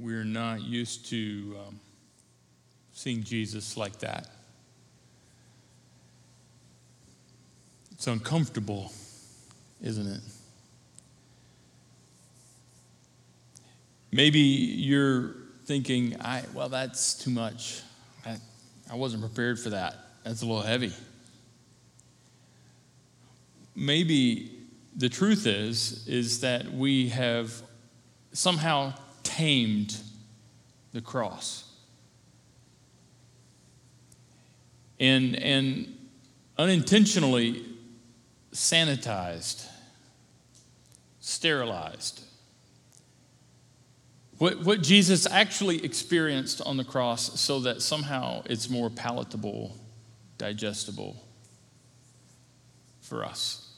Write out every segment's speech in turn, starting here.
we're not used to um, seeing Jesus like that. It's uncomfortable, isn't it? Maybe you're thinking, I, well, that's too much. I, I wasn't prepared for that. That's a little heavy. Maybe the truth is, is that we have somehow tamed the cross. And, and unintentionally sanitized, sterilized. What, what Jesus actually experienced on the cross so that somehow it's more palatable, digestible for us.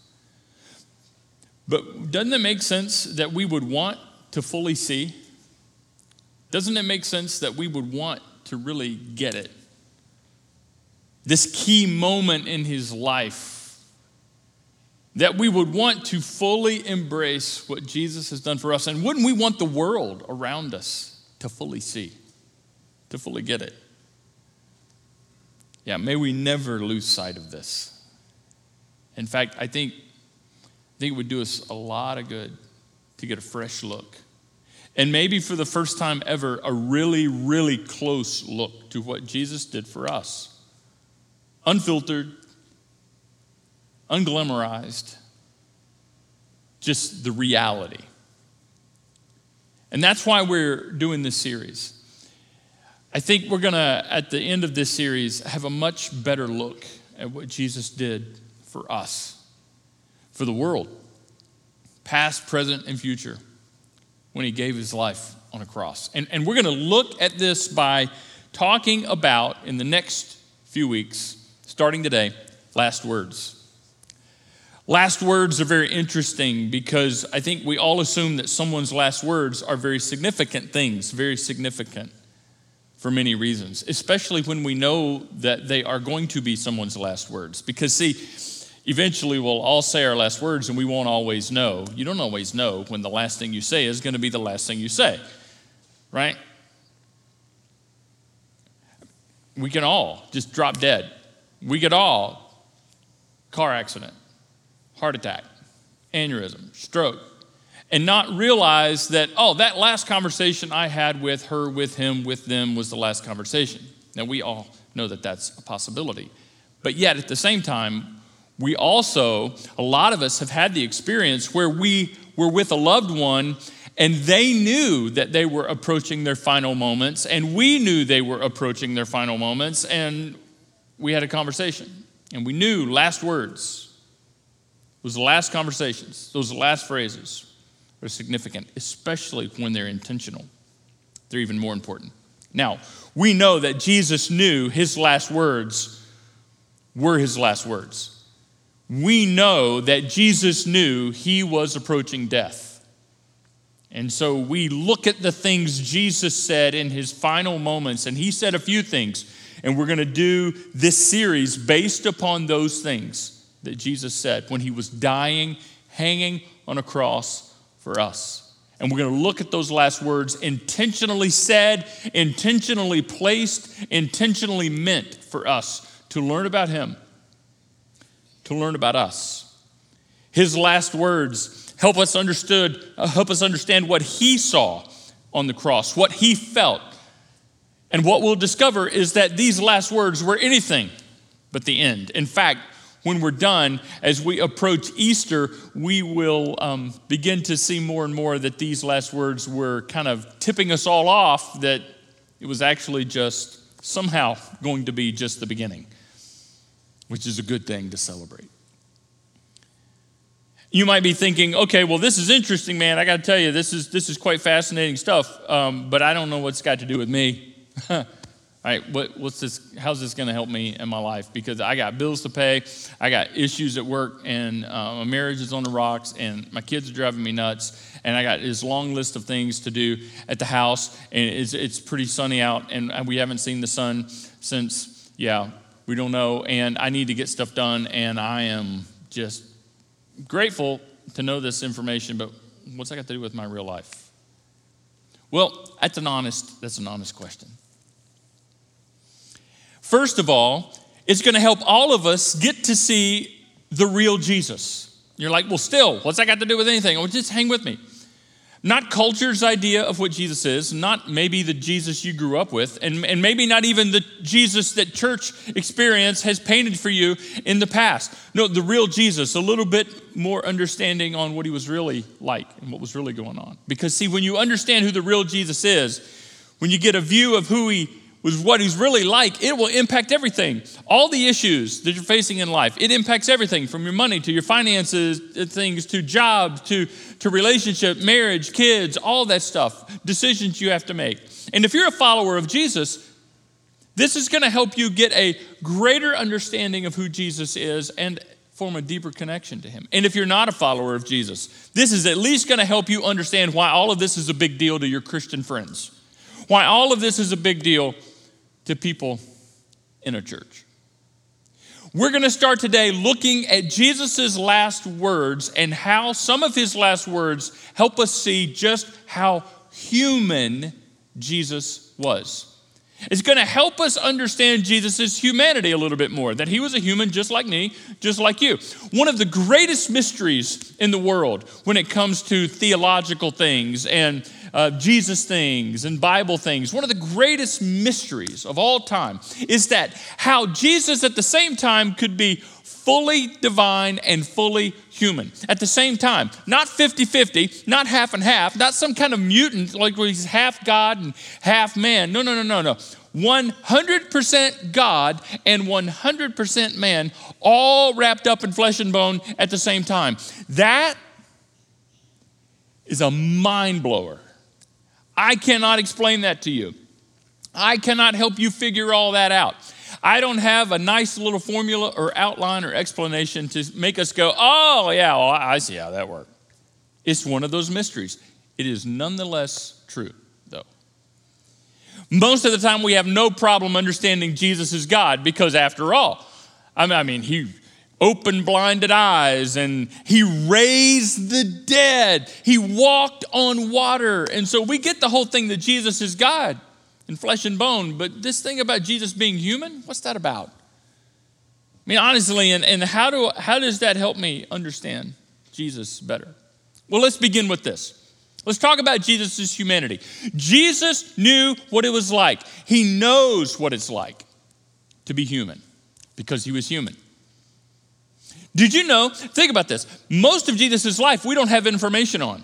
But doesn't it make sense that we would want to fully see? Doesn't it make sense that we would want to really get it? This key moment in his life, that we would want to fully embrace what Jesus has done for us. And wouldn't we want the world around us to fully see, to fully get it? Yeah, may we never lose sight of this. In fact, I think, I think it would do us a lot of good to get a fresh look. And maybe for the first time ever, a really, really close look to what Jesus did for us. Unfiltered, unglamorized, just the reality. And that's why we're doing this series. I think we're going to, at the end of this series, have a much better look at what Jesus did for us, for the world, past, present, and future, when he gave his life on a cross. And, and we're going to look at this by talking about, in the next few weeks, starting today, last words. Last words are very interesting because I think we all assume that someone's last words are very significant things, very significant for many reasons, especially when we know that they are going to be someone's last words. Because, see, eventually we'll all say our last words and we won't always know. You don't always know when the last thing you say is going to be the last thing you say, right? We can all just drop dead. We could all, car accident, heart attack, aneurysm, stroke, and not realize that, oh, that last conversation I had with her, with him, with them was the last conversation. Now, we all know that that's a possibility. But yet, at the same time, we also, a lot of us have had the experience where we were with a loved one and they knew that they were approaching their final moments, and we knew they were approaching their final moments, and we had a conversation. And we knew last words was the last conversations, those last phrases are significant, especially when they're intentional. They're even more important. Now, we know that Jesus knew his last words were his last words we know that Jesus knew he was approaching death. And so we look at the things Jesus said in his final moments, and he said a few things. And we're going to do this series based upon those things that Jesus said when he was dying, hanging on a cross for us. And we're going to look at those last words intentionally said, intentionally placed, intentionally meant for us to learn about him to learn about us. His last words help us understood, uh, help us understand what he saw on the cross, what he felt. And what we'll discover is that these last words were anything but the end. In fact, when we're done, as we approach Easter, we will um, begin to see more and more that these last words were kind of tipping us all off, that it was actually just somehow going to be just the beginning which is a good thing to celebrate. You might be thinking, okay, well, this is interesting, man. I got to tell you, this is, this is quite fascinating stuff, um, but I don't know what's got to do with me. All right, what, what's this? How's this going to help me in my life? Because I got bills to pay, I got issues at work, and uh, my marriage is on the rocks, and my kids are driving me nuts, and I got this long list of things to do at the house, and it's, it's pretty sunny out, and we haven't seen the sun since, yeah, we don't know, and I need to get stuff done, and I am just grateful to know this information, but what's that got to do with my real life? Well, that's an honest, that's an honest question. First of all, it's going to help all of us get to see the real Jesus. You're like, well, still, what's that got to do with anything? Well, just hang with me. Not culture's idea of what Jesus is, not maybe the Jesus you grew up with, and, and maybe not even the Jesus that church experience has painted for you in the past. No, the real Jesus, a little bit more understanding on what he was really like and what was really going on. Because, see, when you understand who the real Jesus is, when you get a view of who he was what he's really like, it will impact everything. All the issues that you're facing in life, it impacts everything from your money to your finances, uh, things to jobs to, to relationship, marriage, kids, all that stuff, decisions you have to make. And if you're a follower of Jesus, this is going to help you get a greater understanding of who Jesus is and form a deeper connection to him. And if you're not a follower of Jesus, this is at least going to help you understand why all of this is a big deal to your Christian friends. Why all of this is a big deal to people in a church. We're going to start today looking at Jesus' last words and how some of his last words help us see just how human Jesus was. It's going to help us understand Jesus' humanity a little bit more, that he was a human just like me, just like you. One of the greatest mysteries in the world when it comes to theological things and uh, Jesus things and Bible things, one of the greatest mysteries of all time is that how Jesus at the same time could be fully divine and fully human at the same time. Not 50 50, not half and half, not some kind of mutant like where he's half God and half man. No, no, no, no, no. 100% God and 100% man, all wrapped up in flesh and bone at the same time. That is a mind blower. I cannot explain that to you. I cannot help you figure all that out. I don't have a nice little formula or outline or explanation to make us go, oh, yeah, well, I see how that works. It's one of those mysteries. It is nonetheless true, though. Most of the time, we have no problem understanding Jesus is God because, after all, I mean, he opened blinded eyes and he raised the dead. He walked on water. And so we get the whole thing that Jesus is God in flesh and bone. But this thing about Jesus being human, what's that about? I mean, honestly, and, and how, do, how does that help me understand Jesus better? Well, let's begin with this. Let's talk about Jesus' humanity. Jesus knew what it was like. He knows what it's like to be human because he was human. Did you know? Think about this. Most of Jesus' life we don't have information on.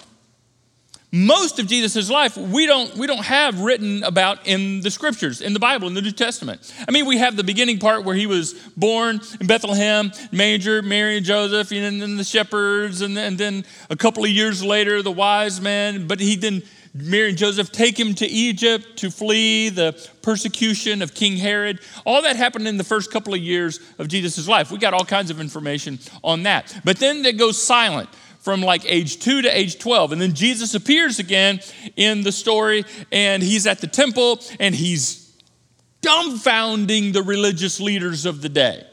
Most of Jesus' life we don't, we don't have written about in the scriptures, in the Bible, in the New Testament. I mean, we have the beginning part where he was born in Bethlehem, Major, Mary, and Joseph, and then the shepherds, and then, and then a couple of years later, the wise men. But he then Mary and Joseph take him to Egypt to flee the persecution of King Herod. All that happened in the first couple of years of Jesus' life. We got all kinds of information on that. But then it goes silent from like age 2 to age 12. And then Jesus appears again in the story, and he's at the temple and he's dumbfounding the religious leaders of the day.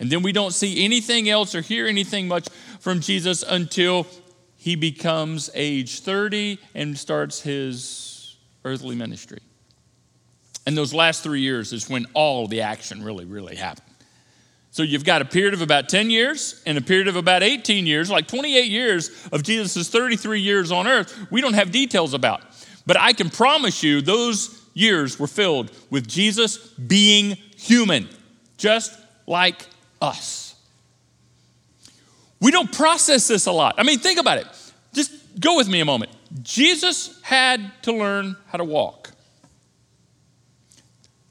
And then we don't see anything else or hear anything much from Jesus until he becomes age 30 and starts his earthly ministry. And those last three years is when all the action really, really happened. So you've got a period of about 10 years and a period of about 18 years, like 28 years of Jesus' 33 years on earth, we don't have details about. But I can promise you those years were filled with Jesus being human, just like us. We don't process this a lot. I mean, think about it. Just go with me a moment. Jesus had to learn how to walk.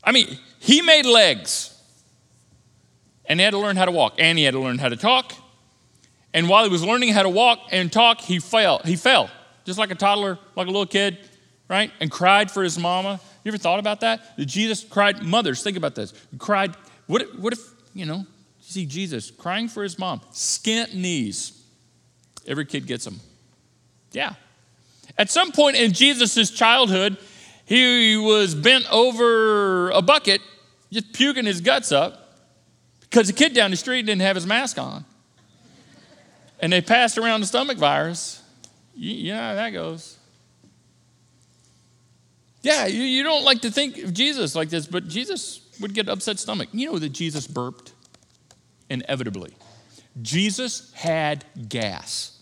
I mean, he made legs and he had to learn how to walk and he had to learn how to talk. And while he was learning how to walk and talk, he fell. He fell, just like a toddler, like a little kid, right? And cried for his mama. You ever thought about that? That Jesus cried, mothers, think about this. He cried, what, what if, you know, you see Jesus crying for his mom, scant knees. Every kid gets them. Yeah. At some point in Jesus' childhood, he was bent over a bucket, just puking his guts up, because the kid down the street didn't have his mask on. And they passed around the stomach virus. You, you know how that goes. Yeah, you, you don't like to think of Jesus like this, but Jesus would get upset stomach. You know that Jesus burped? Inevitably. Jesus had gas.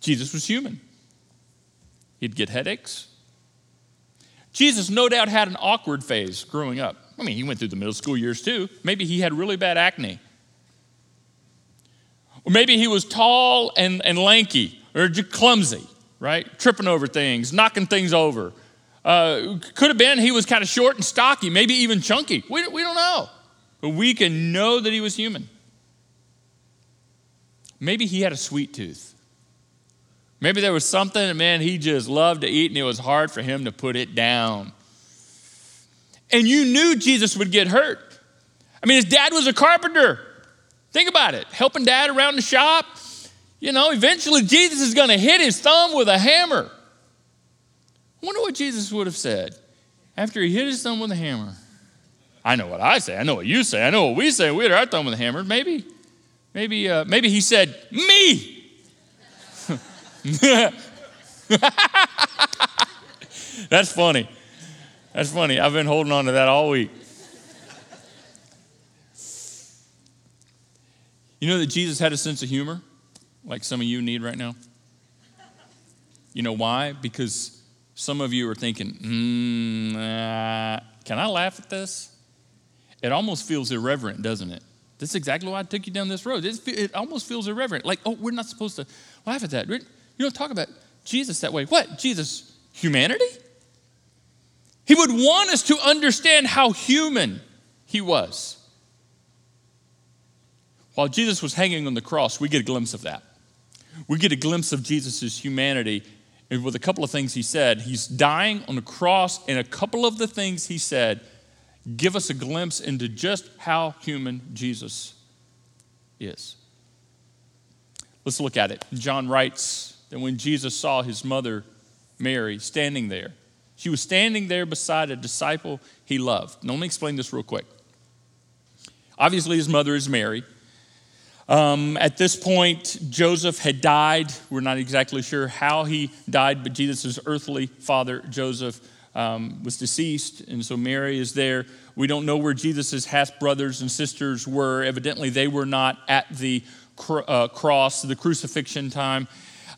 Jesus was human. He'd get headaches. Jesus no doubt had an awkward phase growing up. I mean, he went through the middle school years too. Maybe he had really bad acne. Or maybe he was tall and, and lanky or clumsy, right? Tripping over things, knocking things over. Uh, could have been he was kind of short and stocky, maybe even chunky. We, we don't know. But we can know that he was human. Maybe he had a sweet tooth. Maybe there was something, and man, he just loved to eat and it was hard for him to put it down. And you knew Jesus would get hurt. I mean, his dad was a carpenter. Think about it helping dad around the shop. You know, eventually Jesus is going to hit his thumb with a hammer. I wonder what Jesus would have said after he hit his thumb with a hammer. I know what I say. I know what you say. I know what we say. We hit our thumb with a hammer. Maybe, maybe, uh, maybe he said, "Me." That's funny. That's funny. I've been holding on to that all week. You know that Jesus had a sense of humor, like some of you need right now? You know why? Because some of you are thinking, mm, uh, can I laugh at this? It almost feels irreverent, doesn't it? That's exactly why I took you down this road. it almost feels irreverent. Like, oh, we're not supposed to laugh at that. You don't talk about Jesus that way. What? Jesus, humanity? He would want us to understand how human he was. While Jesus was hanging on the cross, we get a glimpse of that. We get a glimpse of Jesus' humanity and with a couple of things he said. He's dying on the cross, and a couple of the things he said give us a glimpse into just how human Jesus is. Let's look at it. John writes that when Jesus saw his mother, Mary, standing there, she was standing there beside a disciple he loved. Now, let me explain this real quick. Obviously, his mother is Mary. Um, at this point, Joseph had died. We're not exactly sure how he died, but Jesus' earthly father, Joseph, um, was deceased, and so Mary is there. We don't know where Jesus' half brothers and sisters were. Evidently, they were not at the cr- uh, cross, the crucifixion time.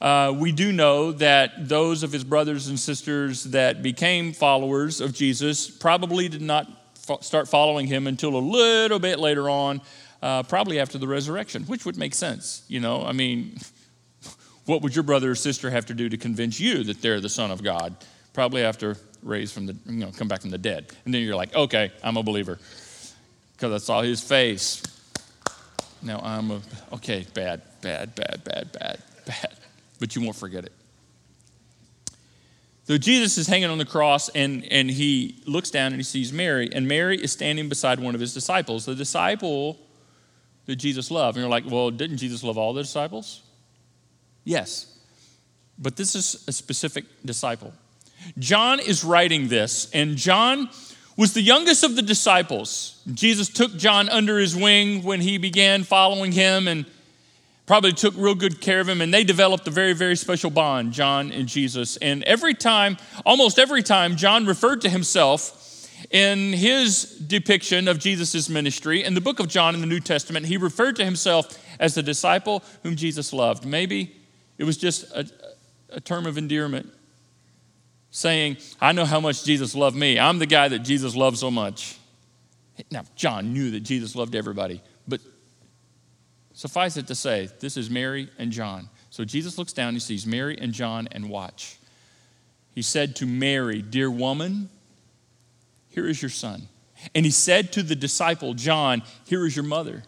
Uh, we do know that those of his brothers and sisters that became followers of Jesus probably did not fo- start following him until a little bit later on, uh, probably after the resurrection, which would make sense. You know, I mean, what would your brother or sister have to do to convince you that they're the Son of God? Probably after raised from the, you know, come back from the dead. And then you're like, okay, I'm a believer because I saw his face. Now I'm a, okay, bad, bad, bad, bad, bad, bad but you won't forget it. So Jesus is hanging on the cross and, and he looks down and he sees Mary, and Mary is standing beside one of his disciples, the disciple that Jesus loved. And you're like, well, didn't Jesus love all the disciples? Yes. But this is a specific disciple. John is writing this, and John was the youngest of the disciples. Jesus took John under his wing when he began following him, and probably took real good care of him, and they developed a very, very special bond, John and Jesus. And every time, almost every time, John referred to himself in his depiction of Jesus' ministry. In the book of John in the New Testament, he referred to himself as the disciple whom Jesus loved. Maybe it was just a, a term of endearment, saying, I know how much Jesus loved me. I'm the guy that Jesus loved so much. Now, John knew that Jesus loved everybody, Suffice it to say, this is Mary and John. So Jesus looks down, he sees Mary and John, and watch. He said to Mary, Dear woman, here is your son. And he said to the disciple, John, Here is your mother.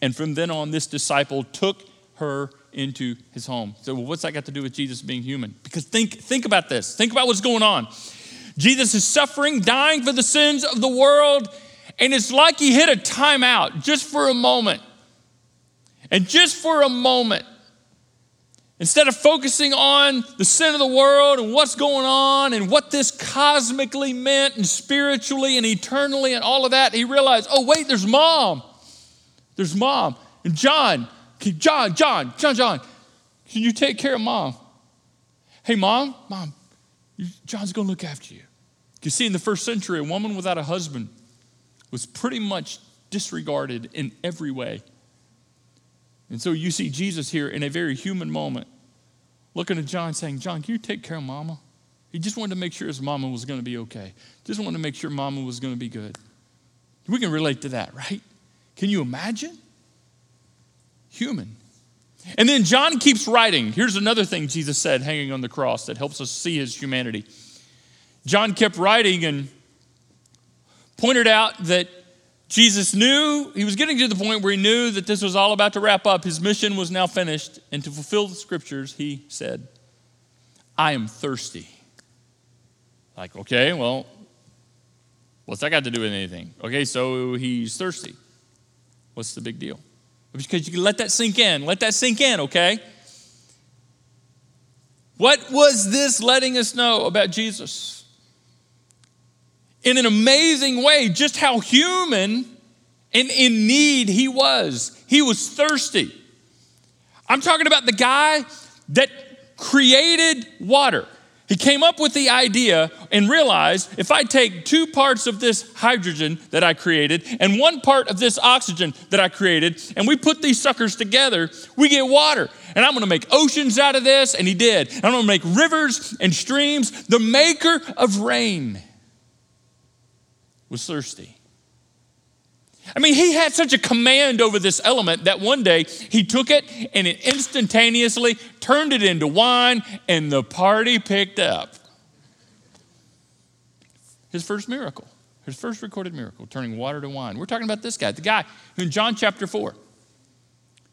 And from then on, this disciple took her into his home. So, well, what's that got to do with Jesus being human? Because think, think about this. Think about what's going on. Jesus is suffering, dying for the sins of the world, and it's like he hit a timeout just for a moment. And just for a moment, instead of focusing on the sin of the world and what's going on and what this cosmically meant and spiritually and eternally and all of that, he realized, oh, wait, there's mom. There's mom. And John, John, John, John, John, can you take care of mom? Hey, mom, mom, John's going to look after you. You see, in the first century, a woman without a husband was pretty much disregarded in every way. And so you see Jesus here in a very human moment looking at John saying, John, can you take care of mama? He just wanted to make sure his mama was going to be okay. Just wanted to make sure mama was going to be good. We can relate to that, right? Can you imagine? Human. And then John keeps writing. Here's another thing Jesus said hanging on the cross that helps us see his humanity. John kept writing and pointed out that Jesus knew, he was getting to the point where he knew that this was all about to wrap up. His mission was now finished. And to fulfill the scriptures, he said, I am thirsty. Like, okay, well, what's that got to do with anything? Okay, so he's thirsty. What's the big deal? Because you can let that sink in. Let that sink in, okay? What was this letting us know about Jesus? In an amazing way, just how human and in need he was. He was thirsty. I'm talking about the guy that created water. He came up with the idea and realized if I take two parts of this hydrogen that I created and one part of this oxygen that I created, and we put these suckers together, we get water. And I'm gonna make oceans out of this, and he did. And I'm gonna make rivers and streams. The maker of rain was thirsty. I mean, he had such a command over this element that one day he took it and it instantaneously turned it into wine, and the party picked up. His first miracle, his first recorded miracle, turning water to wine. We're talking about this guy, the guy who in John chapter 4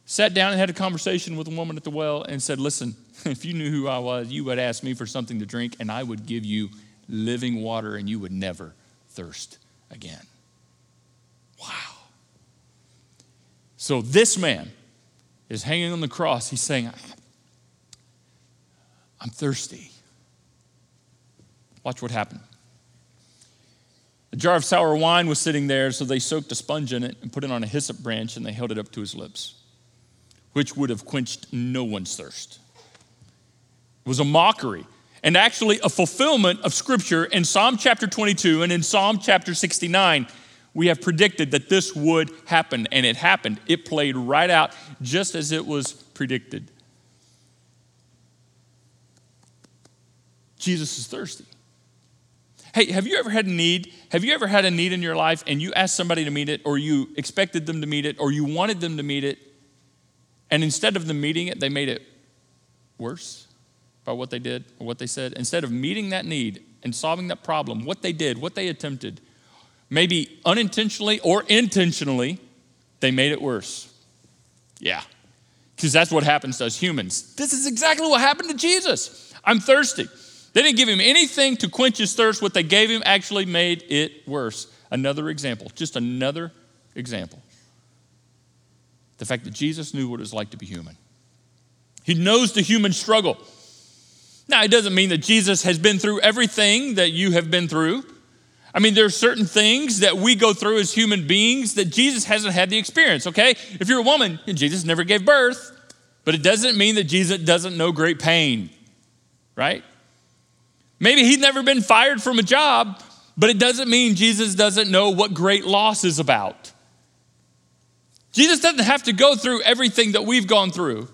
sat down and had a conversation with a woman at the well and said, Listen, if you knew who I was, you would ask me for something to drink, and I would give you living water, and you would never thirst again. Wow. So this man is hanging on the cross. He's saying, I'm thirsty. Watch what happened. A jar of sour wine was sitting there, so they soaked a sponge in it and put it on a hyssop branch and they held it up to his lips, which would have quenched no one's thirst. It was a mockery and actually a fulfillment of scripture in Psalm chapter 22 and in Psalm chapter 69 we have predicted that this would happen, and it happened. It played right out just as it was predicted. Jesus is thirsty. Hey, have you ever had a need? Have you ever had a need in your life and you asked somebody to meet it, or you expected them to meet it, or you wanted them to meet it, and instead of them meeting it, they made it worse by what they did or what they said? Instead of meeting that need and solving that problem, what they did, what they attempted, maybe unintentionally or intentionally, they made it worse. Yeah, because that's what happens to us humans. This is exactly what happened to Jesus. I'm thirsty. They didn't give him anything to quench his thirst. What they gave him actually made it worse. Another example, just another example. The fact that Jesus knew what it was like to be human. He knows the human struggle. Now, it doesn't mean that Jesus has been through everything that you have been through. I mean, there are certain things that we go through as human beings that Jesus hasn't had the experience, okay? If you're a woman, Jesus never gave birth, but it doesn't mean that Jesus doesn't know great pain, right? Maybe he's never been fired from a job, but it doesn't mean Jesus doesn't know what great loss is about. Jesus doesn't have to go through everything that we've gone through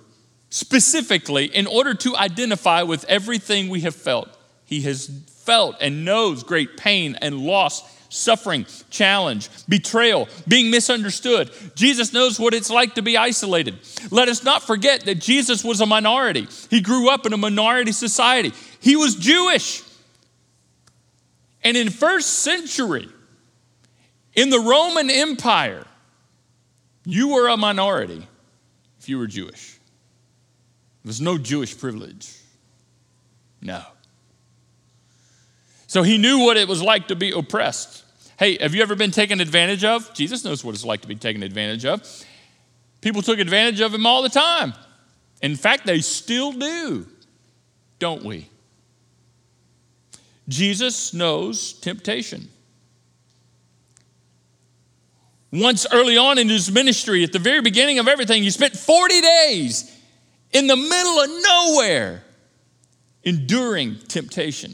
specifically in order to identify with everything we have felt. He has felt and knows great pain and loss, suffering, challenge, betrayal, being misunderstood. Jesus knows what it's like to be isolated. Let us not forget that Jesus was a minority. He grew up in a minority society. He was Jewish. And in first century, in the Roman Empire, you were a minority if you were Jewish. There's no Jewish privilege. No. So he knew what it was like to be oppressed. Hey, have you ever been taken advantage of? Jesus knows what it's like to be taken advantage of. People took advantage of him all the time. In fact, they still do, don't we? Jesus knows temptation. Once early on in his ministry, at the very beginning of everything, he spent 40 days in the middle of nowhere enduring temptation.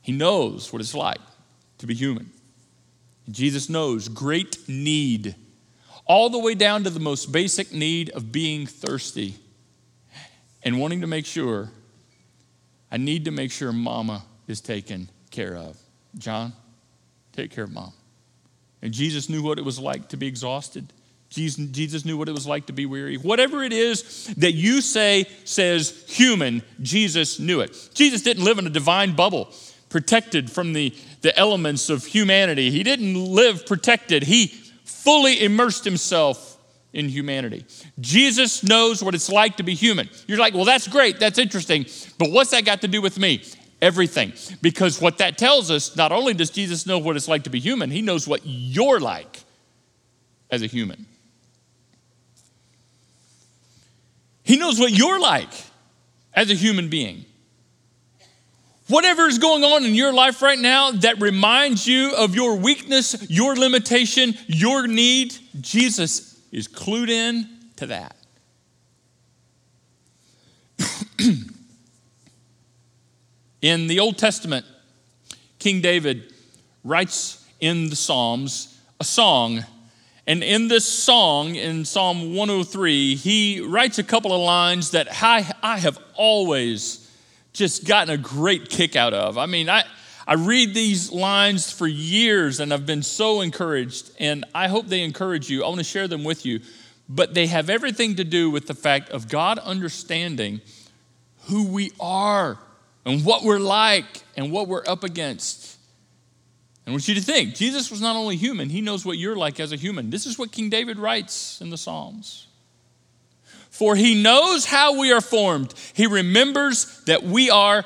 He knows what it's like to be human. Jesus knows great need, all the way down to the most basic need of being thirsty and wanting to make sure I need to make sure mama is taken care of. John, take care of mom. And Jesus knew what it was like to be exhausted. Jesus knew what it was like to be weary. Whatever it is that you say says human, Jesus knew it. Jesus didn't live in a divine bubble protected from the, the elements of humanity. He didn't live protected. He fully immersed himself in humanity. Jesus knows what it's like to be human. You're like, well, that's great, that's interesting, but what's that got to do with me? Everything. Because what that tells us, not only does Jesus know what it's like to be human, he knows what you're like as a human. He knows what you're like as a human being. Whatever is going on in your life right now that reminds you of your weakness, your limitation, your need, Jesus is clued in to that. in the Old Testament, King David writes in the Psalms a song and in this song, in Psalm 103, he writes a couple of lines that I, I have always just gotten a great kick out of. I mean, I, I read these lines for years and I've been so encouraged, and I hope they encourage you. I want to share them with you, but they have everything to do with the fact of God understanding who we are and what we're like and what we're up against. I want you to think Jesus was not only human, he knows what you're like as a human. This is what King David writes in the Psalms. For he knows how we are formed, he remembers that we are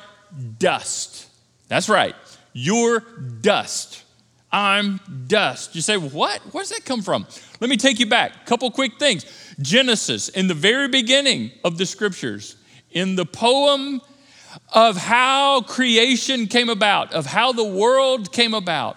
dust. That's right, you're dust. I'm dust. You say, what? Where does that come from? Let me take you back. Couple quick things. Genesis, in the very beginning of the scriptures, in the poem of how creation came about, of how the world came about.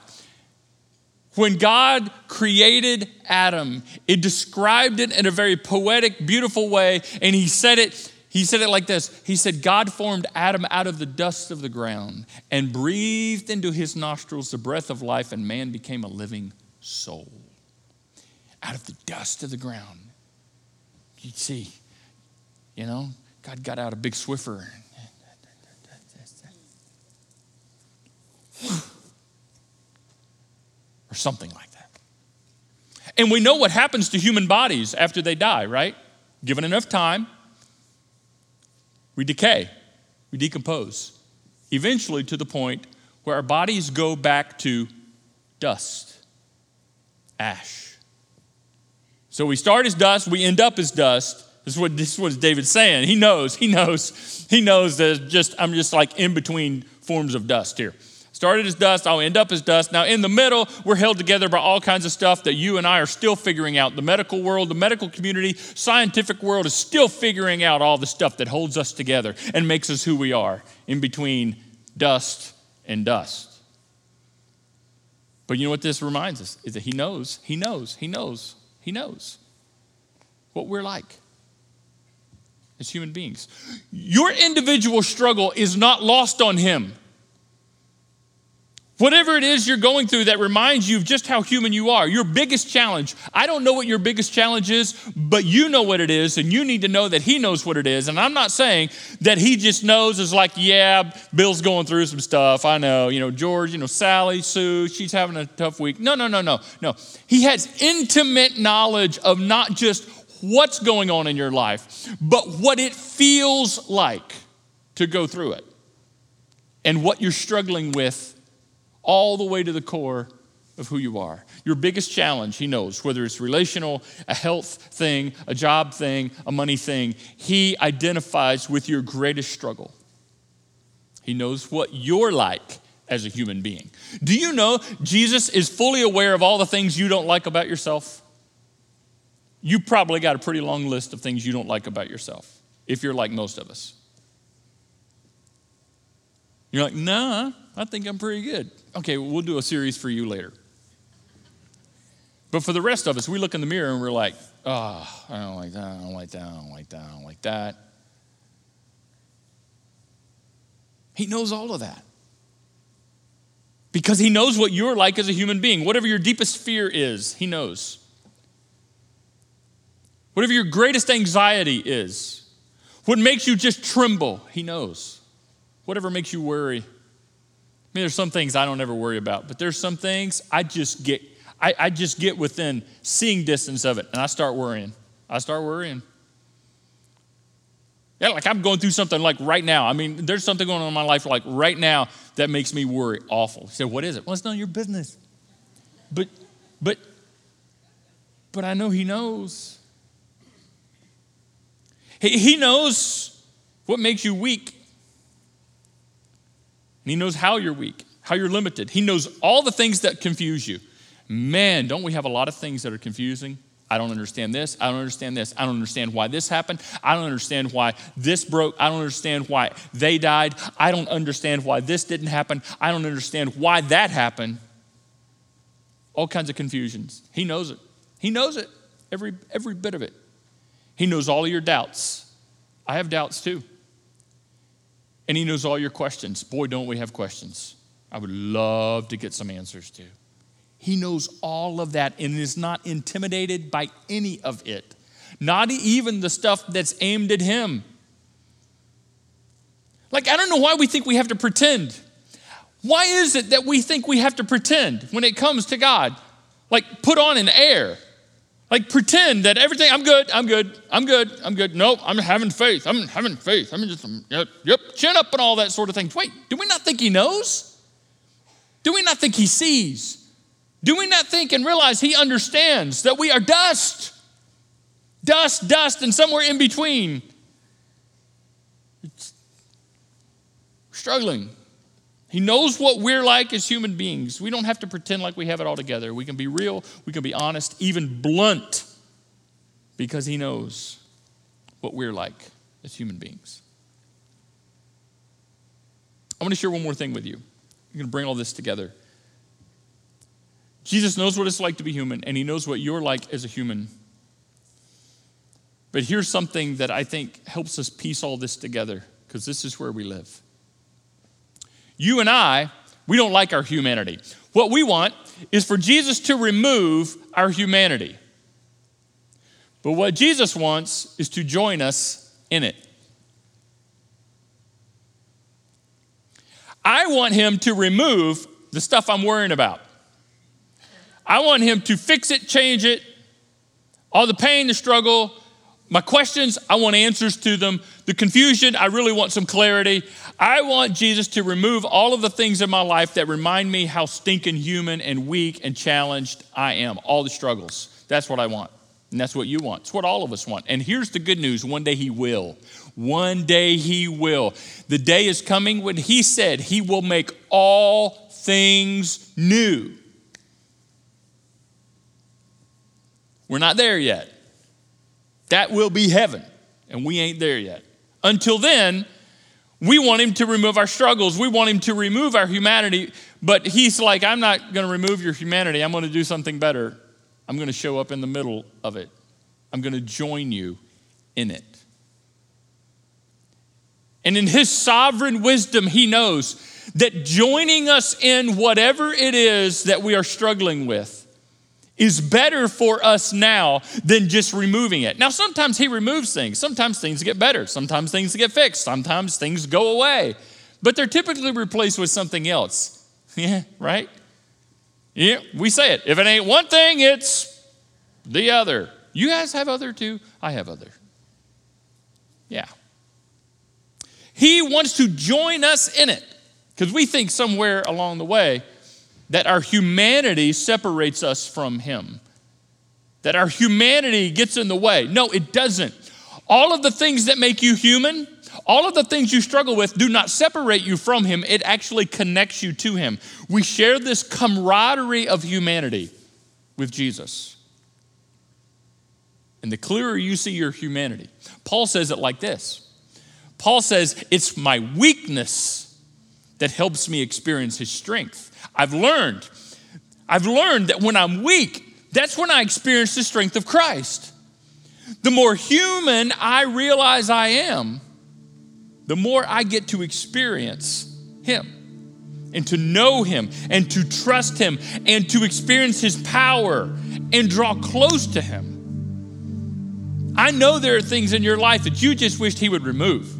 When God created Adam, it described it in a very poetic, beautiful way, and he said it he said it like this He said, God formed Adam out of the dust of the ground and breathed into his nostrils the breath of life, and man became a living soul. Out of the dust of the ground. You see, you know, God got out a big Swiffer or something like that. And we know what happens to human bodies after they die, right? Given enough time, we decay, we decompose, eventually to the point where our bodies go back to dust, ash. So we start as dust, we end up as dust. This is what this is what David's saying. He knows, he knows, he knows that just I'm just like in between forms of dust here. Started as dust, I'll end up as dust. Now, in the middle, we're held together by all kinds of stuff that you and I are still figuring out. The medical world, the medical community, scientific world is still figuring out all the stuff that holds us together and makes us who we are in between dust and dust. But you know what this reminds us is that He knows, He knows, He knows, He knows what we're like as human beings. Your individual struggle is not lost on Him. Whatever it is you're going through that reminds you of just how human you are, your biggest challenge. I don't know what your biggest challenge is, but you know what it is, and you need to know that He knows what it is. And I'm not saying that He just knows, is like, yeah, Bill's going through some stuff. I know, you know, George, you know, Sally, Sue, she's having a tough week. No, no, no, no, no. He has intimate knowledge of not just what's going on in your life, but what it feels like to go through it and what you're struggling with all the way to the core of who you are. Your biggest challenge, he knows, whether it's relational, a health thing, a job thing, a money thing, he identifies with your greatest struggle. He knows what you're like as a human being. Do you know Jesus is fully aware of all the things you don't like about yourself? You probably got a pretty long list of things you don't like about yourself, if you're like most of us. You're like, nah, I think I'm pretty good. Okay, we'll do a series for you later. But for the rest of us, we look in the mirror and we're like, oh, I don't like that, I don't like that, I don't like that, I don't like that. He knows all of that. Because he knows what you're like as a human being. Whatever your deepest fear is, he knows. Whatever your greatest anxiety is, what makes you just tremble, he knows. Whatever makes you worry. Mean, there's some things I don't ever worry about, but there's some things I just get, I, I just get within seeing distance of it, and I start worrying. I start worrying. Yeah, like I'm going through something like right now. I mean, there's something going on in my life like right now that makes me worry awful. You say, what is it? Well, it's none of your business. But, but, but I know he knows. He, he knows what makes you weak. And he knows how you're weak, how you're limited. He knows all the things that confuse you. Man, don't we have a lot of things that are confusing? I don't understand this. I don't understand this. I don't understand why this happened. I don't understand why this broke. I don't understand why they died. I don't understand why this didn't happen. I don't understand why that happened. All kinds of confusions. He knows it. He knows it. Every, every bit of it. He knows all of your doubts. I have doubts too. And He knows all your questions. Boy, don't we have questions. I would love to get some answers to. He knows all of that and is not intimidated by any of it, not even the stuff that's aimed at him. Like, I don't know why we think we have to pretend. Why is it that we think we have to pretend when it comes to God? Like, put on an air. Like, pretend that everything, I'm good, I'm good, I'm good, I'm good. Nope, I'm having faith, I'm having faith. I'm just, yep, yep, chin up and all that sort of thing. Wait, do we not think He knows? Do we not think He sees? Do we not think and realize He understands that we are dust? Dust, dust, and somewhere in between. It's struggling. He knows what we're like as human beings. We don't have to pretend like we have it all together. We can be real, we can be honest, even blunt, because He knows what we're like as human beings. I want to share one more thing with you. Going to bring all this together. Jesus knows what it's like to be human, and he knows what you're like as a human. But here's something that I think helps us piece all this together, because this is where we live. You and I, we don't like our humanity. What we want is for Jesus to remove our humanity. But what Jesus wants is to join us in it. I want him to remove the stuff I'm worrying about. I want Him to fix it, change it, all the pain, the struggle, my questions, I want answers to them. The confusion, I really want some clarity. I want Jesus to remove all of the things in my life that remind me how stinking human and weak and challenged I am, all the struggles. That's what I want. And that's what you want. It's what all of us want. And here's the good news one day He will. One day He will. The day is coming when He said He will make all things new. We're not there yet. That will be heaven, and we ain't there yet. Until then, we want him to remove our struggles. We want him to remove our humanity, but he's like, I'm not going to remove your humanity. I'm going to do something better. I'm going to show up in the middle of it. I'm going to join you in it. And in his sovereign wisdom, he knows that joining us in whatever it is that we are struggling with is better for us now than just removing it. Now, sometimes He removes things. Sometimes things get better. Sometimes things get fixed. Sometimes things go away. But they're typically replaced with something else. Yeah, right? Yeah, we say it. If it ain't one thing, it's the other. You guys have other too? I have other. Yeah. He wants to join us in it because we think somewhere along the way, that our humanity separates us from Him, that our humanity gets in the way. No, it doesn't. All of the things that make you human, all of the things you struggle with do not separate you from Him, it actually connects you to Him. We share this camaraderie of humanity with Jesus. And the clearer you see your humanity, Paul says it like this Paul says, It's my weakness that helps me experience His strength. I've learned. I've learned that when I'm weak, that's when I experience the strength of Christ. The more human I realize I am, the more I get to experience Him and to know Him and to trust Him and to experience His power and draw close to Him. I know there are things in your life that you just wished He would remove.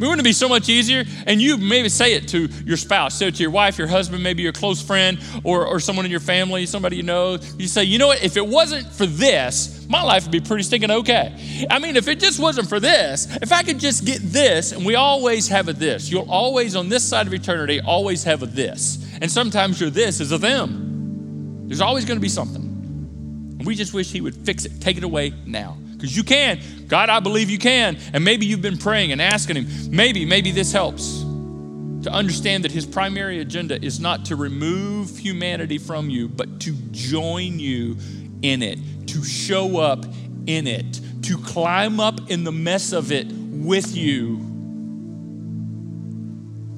Wouldn't it be so much easier? And you maybe say it to your spouse, say it to your wife, your husband, maybe your close friend, or, or someone in your family, somebody you know. You say, you know what? If it wasn't for this, my life would be pretty stinking okay. I mean, if it just wasn't for this, if I could just get this, and we always have a this. You'll always, on this side of eternity, always have a this. And sometimes your this is a them. There's always going to be something. And we just wish He would fix it, take it away now because you can. God, I believe you can. And maybe you've been praying and asking Him. Maybe, maybe this helps to understand that His primary agenda is not to remove humanity from you, but to join you in it, to show up in it, to climb up in the mess of it with you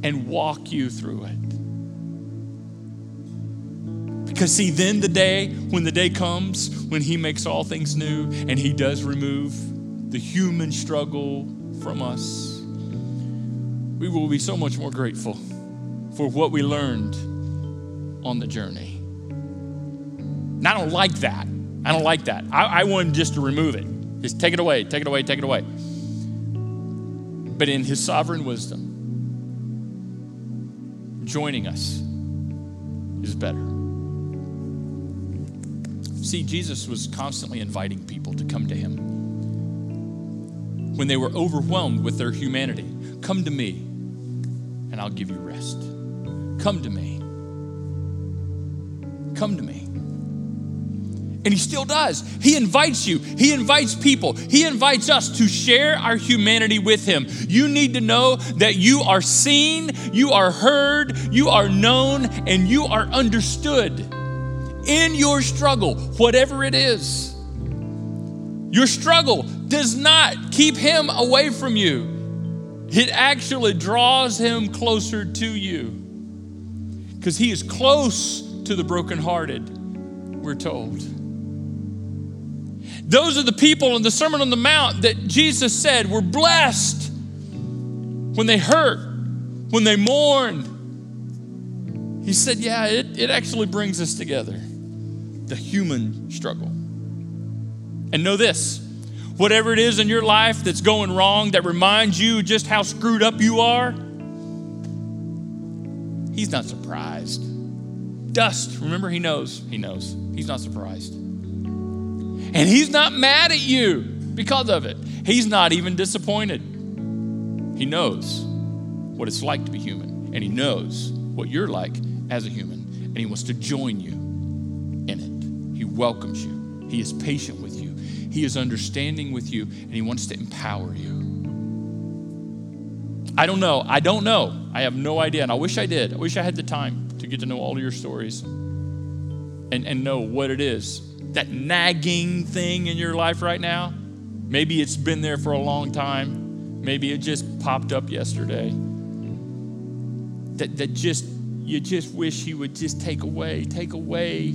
and walk you through it. Because, see, then the day, when the day comes, when He makes all things new and He does remove the human struggle from us, we will be so much more grateful for what we learned on the journey. And I don't like that. I don't like that. I, I want just to remove it. Just take it away, take it away, take it away. But in His sovereign wisdom, joining us is better. See, Jesus was constantly inviting people to come to him. When they were overwhelmed with their humanity, come to me and I'll give you rest. Come to me. Come to me. And he still does. He invites you, he invites people, he invites us to share our humanity with him. You need to know that you are seen, you are heard, you are known, and you are understood in your struggle, whatever it is. Your struggle does not keep him away from you, it actually draws him closer to you because he is close to the brokenhearted, we're told. Those are the people in the Sermon on the Mount that Jesus said were blessed when they hurt, when they mourn. He said, Yeah, it, it actually brings us together the human struggle. And know this whatever it is in your life that's going wrong that reminds you just how screwed up you are, he's not surprised. Dust, remember, he knows. He knows. He's not surprised. And he's not mad at you because of it. He's not even disappointed. He knows what it's like to be human, and he knows what you're like as a human, and he wants to join you welcomes you. He is patient with you. He is understanding with you, and He wants to empower you. I don't know. I don't know. I have no idea. And I wish I did. I wish I had the time to get to know all of your stories and, and know what it is. That nagging thing in your life right now, maybe it's been there for a long time. Maybe it just popped up yesterday. That, that just, you just wish He would just take away, take away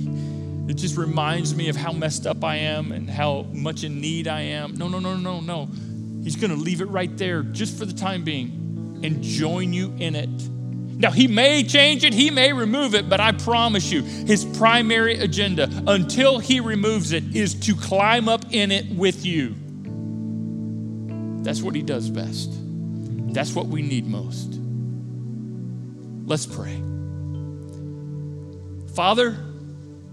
it just reminds me of how messed up I am and how much in need I am. No, no, no, no, no. He's going to leave it right there just for the time being and join you in it. Now, he may change it, he may remove it, but I promise you, his primary agenda until he removes it is to climb up in it with you. That's what he does best. That's what we need most. Let's pray. Father,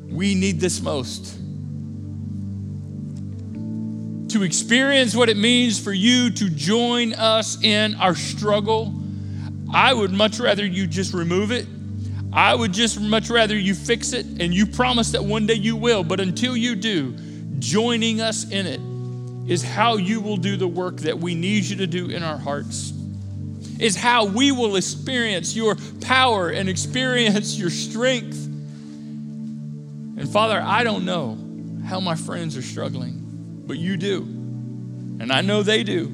we need this most. To experience what it means for you to join us in our struggle, I would much rather you just remove it. I would just much rather you fix it, and you promise that one day you will. But until you do, joining us in it is how you will do the work that we need you to do in our hearts, is how we will experience your power and experience your strength and Father, I don't know how my friends are struggling, but you do. And I know they do.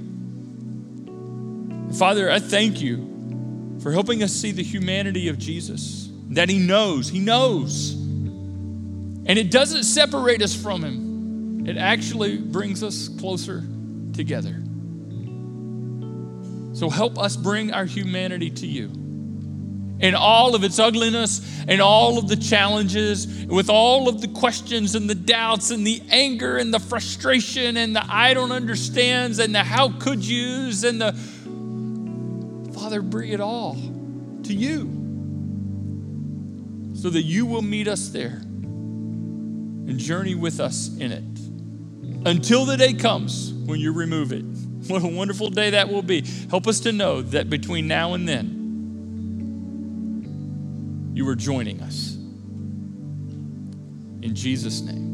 Father, I thank you for helping us see the humanity of Jesus, that He knows, He knows. And it doesn't separate us from Him, it actually brings us closer together. So help us bring our humanity to you in all of its ugliness and all of the challenges, with all of the questions and the doubts and the anger and the frustration and the I don't understands and the how could yous and the Father, bring it all to you so that you will meet us there and journey with us in it until the day comes when you remove it. What a wonderful day that will be. Help us to know that between now and then, you are joining us. In Jesus' name.